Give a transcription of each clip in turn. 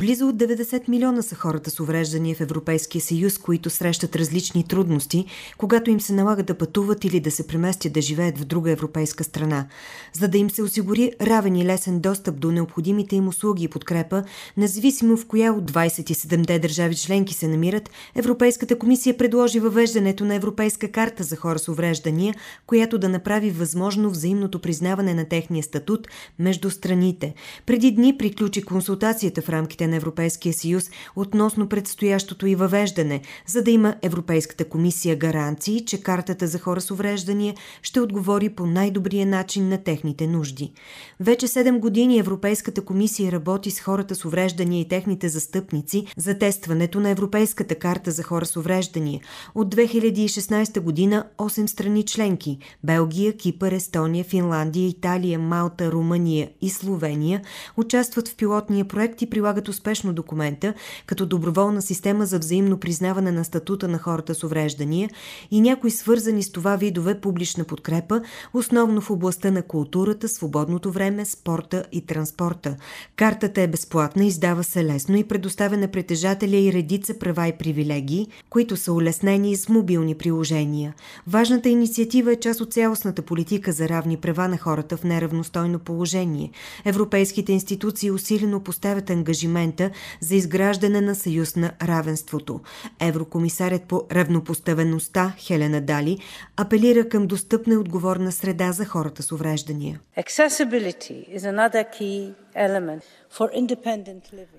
Близо от 90 милиона са хората с увреждания в Европейския съюз, които срещат различни трудности, когато им се налага да пътуват или да се преместят да живеят в друга европейска страна. За да им се осигури равен и лесен достъп до необходимите им услуги и подкрепа, независимо в коя от 27-те държави членки се намират, Европейската комисия предложи въвеждането на Европейска карта за хора с увреждания, която да направи възможно взаимното признаване на техния статут между страните. Преди дни приключи консултацията в рамките на Европейския съюз относно предстоящото и въвеждане, за да има Европейската комисия гаранции, че картата за хора с увреждания ще отговори по най-добрия начин на техните нужди. Вече 7 години Европейската комисия работи с хората с увреждания и техните застъпници за тестването на Европейската карта за хора с увреждания. От 2016 година 8 страни членки – Белгия, Кипър, Естония, Финландия, Италия, Малта, Румъния и Словения – участват в пилотния проект и прилагат успешно документа като доброволна система за взаимно признаване на статута на хората с увреждания и някои свързани с това видове публична подкрепа, основно в областта на културата, свободното време, спорта и транспорта. Картата е безплатна, издава се лесно и предоставя на притежателя и редица права и привилегии, които са улеснени с мобилни приложения. Важната инициатива е част от цялостната политика за равни права на хората в неравностойно положение. Европейските институции усилено поставят ангажимент ангажимента за изграждане на съюз на равенството. Еврокомисарят по равнопоставеността Хелена Дали апелира към достъпна и отговорна среда за хората с увреждания. Accessibility is another key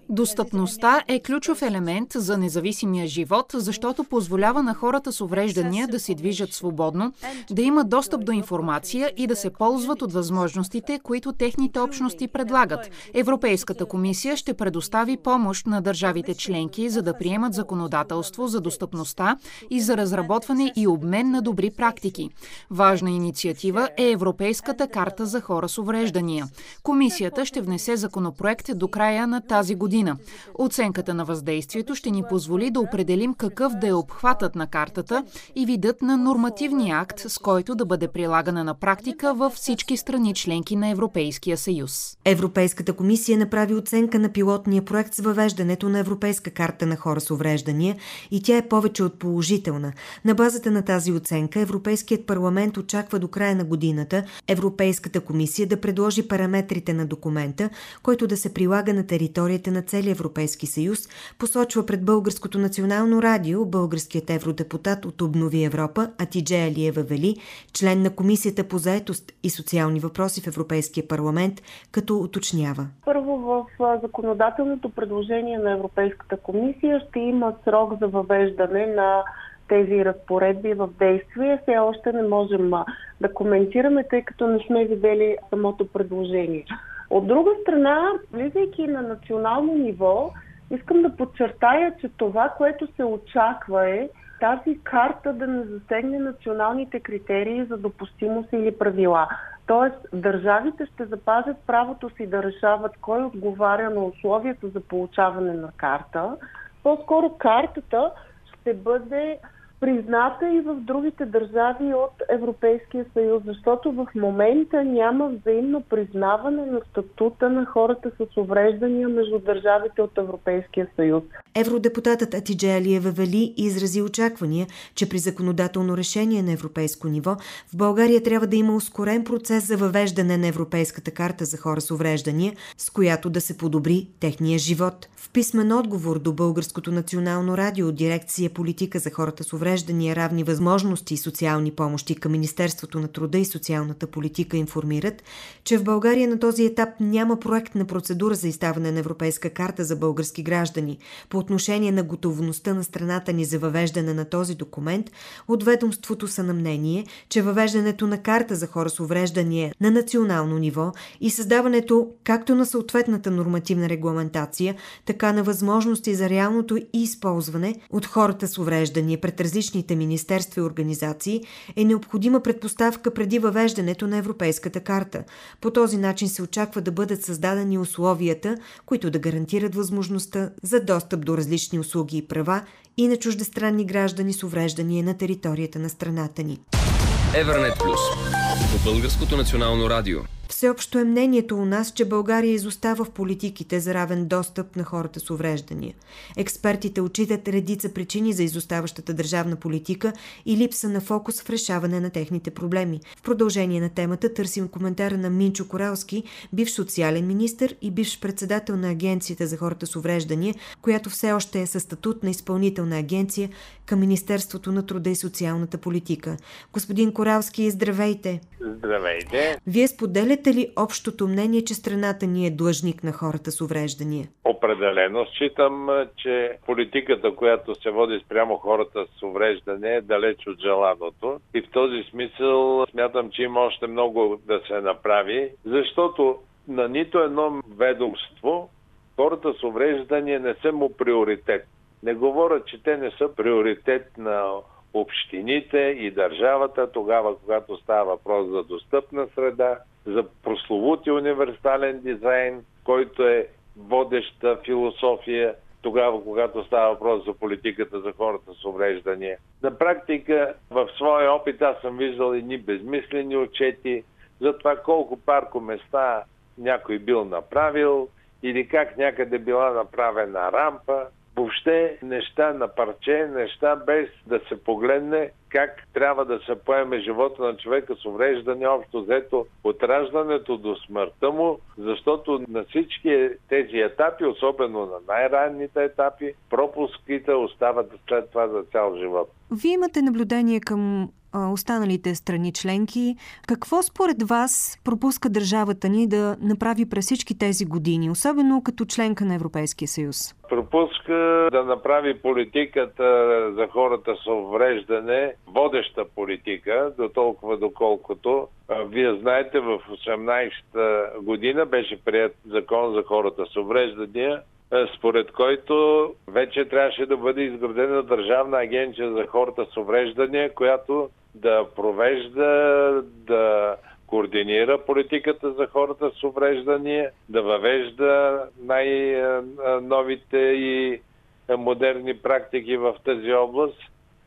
Достъпността е ключов елемент за независимия живот, защото позволява на хората с увреждания да се движат свободно, да имат достъп до информация и да се ползват от възможностите, които техните общности предлагат. Европейската комисия ще предостави помощ на държавите членки, за да приемат законодателство за достъпността и за разработване и обмен на добри практики. Важна инициатива е Европейската карта за хора с увреждания. Комисията ще внесе законопроект до края на тази година. Оценката на въздействието ще ни позволи да определим какъв да е обхватът на картата и видът на нормативния акт, с който да бъде прилагана на практика във всички страни членки на Европейския съюз. Европейската комисия направи оценка на пилотния проект с въвеждането на Европейска карта на хора с увреждания и тя е повече от положителна. На базата на тази оценка Европейският парламент очаква до края на годината Европейската комисия да предложи параметрите на документа, който да се прилага на територията на целия Европейски съюз, посочва пред Българското национално радио българският евродепутат от Обнови Европа Атидже Алиева Вели, член на Комисията по заетост и социални въпроси в Европейския парламент, като уточнява. Първо в законодателното предложение на Европейската комисия ще има срок за въвеждане на тези разпоредби в действие. Все още не можем да коментираме, тъй като не сме видели самото предложение. От друга страна, влизайки на национално ниво, искам да подчертая, че това, което се очаква е тази карта да не засегне националните критерии за допустимост или правила. Тоест, държавите ще запазят правото си да решават кой отговаря на условията за получаване на карта. По-скоро картата ще бъде призната и в другите държави от Европейския съюз, защото в момента няма взаимно признаване на статута на хората с увреждания между държавите от Европейския съюз. Евродепутатът Атидже Алиева Вели изрази очаквания, че при законодателно решение на европейско ниво в България трябва да има ускорен процес за въвеждане на Европейската карта за хора с увреждания, с която да се подобри техния живот. В писмен отговор до Българското национално радио, дирекция политика за хората с увреждания, равни възможности и социални помощи към Министерството на труда и социалната политика информират, че в България на този етап няма проект на процедура за издаване на Европейска карта за български граждани. По отношение на готовността на страната ни за въвеждане на този документ, от ведомството са на мнение, че въвеждането на карта за хора с увреждания на национално ниво и създаването както на съответната нормативна регламентация, така на възможности за реалното използване от хората с увреждания пред различните министерства и организации е необходима предпоставка преди въвеждането на Европейската карта. По този начин се очаква да бъдат създадени условията, които да гарантират възможността за достъп до различни услуги и права и на чуждестранни граждани с увреждания на територията на страната ни. Евернет Плюс по Българското национално радио. Всеобщо е мнението у нас, че България изостава в политиките за равен достъп на хората с увреждания. Експертите отчитат редица причини за изоставащата държавна политика и липса на фокус в решаване на техните проблеми. В продължение на темата търсим коментара на Минчо Коралски, бивш социален министр и бивш председател на Агенцията за хората с увреждания, която все още е със статут на изпълнителна агенция към Министерството на труда и социалната политика. Господин Коралски, здравейте! Здравейте! Вие споделяте ли общото мнение, че страната ни е длъжник на хората с увреждания? Определено считам, че политиката, която се води спрямо хората с увреждане е далеч от желаното. И в този смисъл смятам, че има още много да се направи, защото на нито едно ведомство хората с увреждания не са му приоритет. Не говоря, че те не са приоритет на общините и държавата, тогава, когато става въпрос за достъпна среда, за прословути универсален дизайн, който е водеща философия тогава, когато става въпрос за политиката за хората с увреждания. На практика, в своя опит аз съм виждал едни безмислени отчети за това колко парко места някой бил направил или как някъде била направена рампа, въобще неща на парче, неща без да се погледне как трябва да се поеме живота на човека с увреждане, общо взето от раждането до смъртта му, защото на всички тези етапи, особено на най-ранните етапи, пропуските остават след това за цял живот. Вие имате наблюдение към останалите страни членки. Какво според вас пропуска държавата ни да направи през всички тези години, особено като членка на Европейския съюз? Пропуска да направи политиката за хората с увреждане водеща политика, до толкова доколкото вие знаете, в 18-та година беше прият закон за хората с увреждания, според който вече трябваше да бъде изградена Държавна агенция за хората с увреждания, която да провежда, да координира политиката за хората с увреждания, да въвежда най-новите и модерни практики в тази област.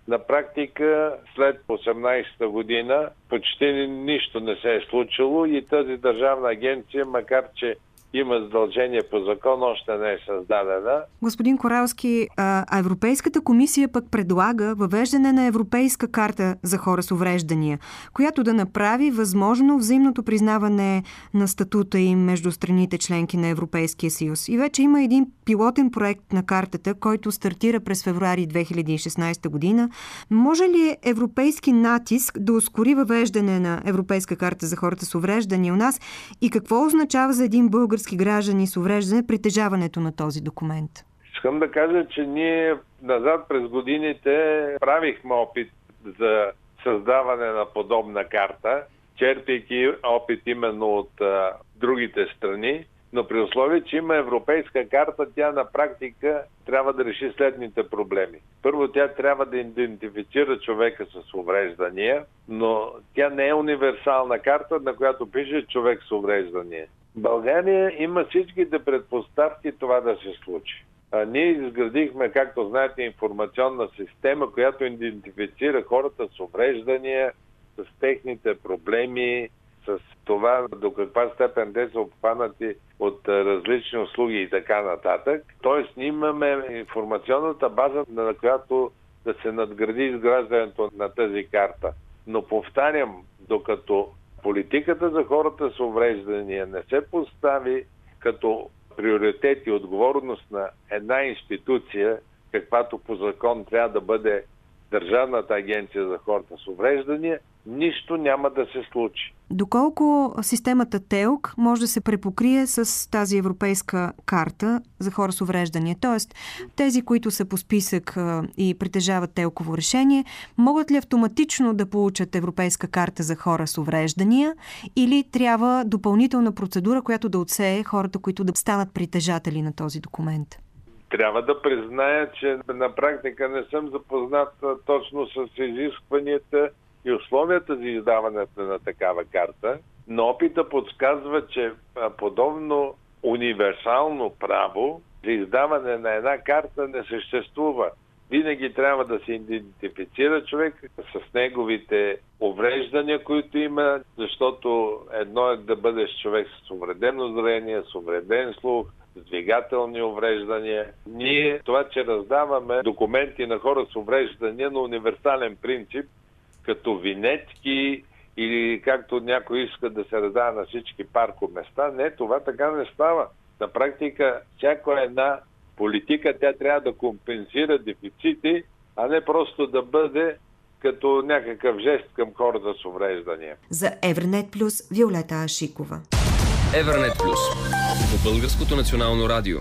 На практика след 18-та година почти нищо не се е случило и тази държавна агенция, макар че има задължение по закон, още не е създадена. Господин Коралски, а Европейската комисия пък предлага въвеждане на Европейска карта за хора с увреждания, която да направи възможно взаимното признаване на статута им между страните членки на Европейския съюз. И вече има един пилотен проект на картата, който стартира през февруари 2016 година. Може ли европейски натиск да ускори въвеждане на Европейска карта за хората с увреждания у нас и какво означава за един българ български граждани с увреждане притежаването на този документ? Искам да кажа, че ние назад през годините правихме опит за създаване на подобна карта, черпейки опит именно от а, другите страни, но при условие, че има европейска карта, тя на практика трябва да реши следните проблеми. Първо, тя трябва да идентифицира човека с увреждания, но тя не е универсална карта, на която пише човек с увреждания. България има всичките предпоставки това да се случи. А ние изградихме, както знаете, информационна система, която идентифицира хората с увреждания, с техните проблеми, с това до каква степен те са обхванати от различни услуги и така нататък. Тоест, ние имаме информационната база, на която да се надгради изграждането на тази карта. Но повтарям, докато политиката за хората с увреждания не се постави като приоритет и отговорност на една институция, каквато по закон трябва да бъде Държавната агенция за хората с увреждания, нищо няма да се случи. Доколко системата ТЕЛК може да се препокрие с тази европейска карта за хора с увреждания? Тоест, тези, които са по списък и притежават ТЕЛКово решение, могат ли автоматично да получат европейска карта за хора с увреждания или трябва допълнителна процедура, която да отсее хората, които да станат притежатели на този документ? Трябва да призная, че на практика не съм запознат точно с изискванията и условията за издаването на такава карта, но опита подсказва, че подобно универсално право за издаване на една карта не съществува. Винаги трябва да се идентифицира човек с неговите увреждания, които има, защото едно е да бъдеш човек с увредено зрение, с увреден слух, двигателни увреждания. Ние това, че раздаваме документи на хора с увреждания на универсален принцип, като винетки или както някой иска да се раздава на всички паркоместа, не, това така не става. На практика, всяка една политика, тя трябва да компенсира дефицити, а не просто да бъде като някакъв жест към хората с увреждания. За Евронет Плюс Виолета Ашикова. Евернет Плюс по Българското национално радио.